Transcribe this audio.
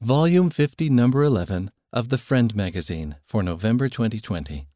Volume 50, Number 11 of the Friend magazine for November 2020.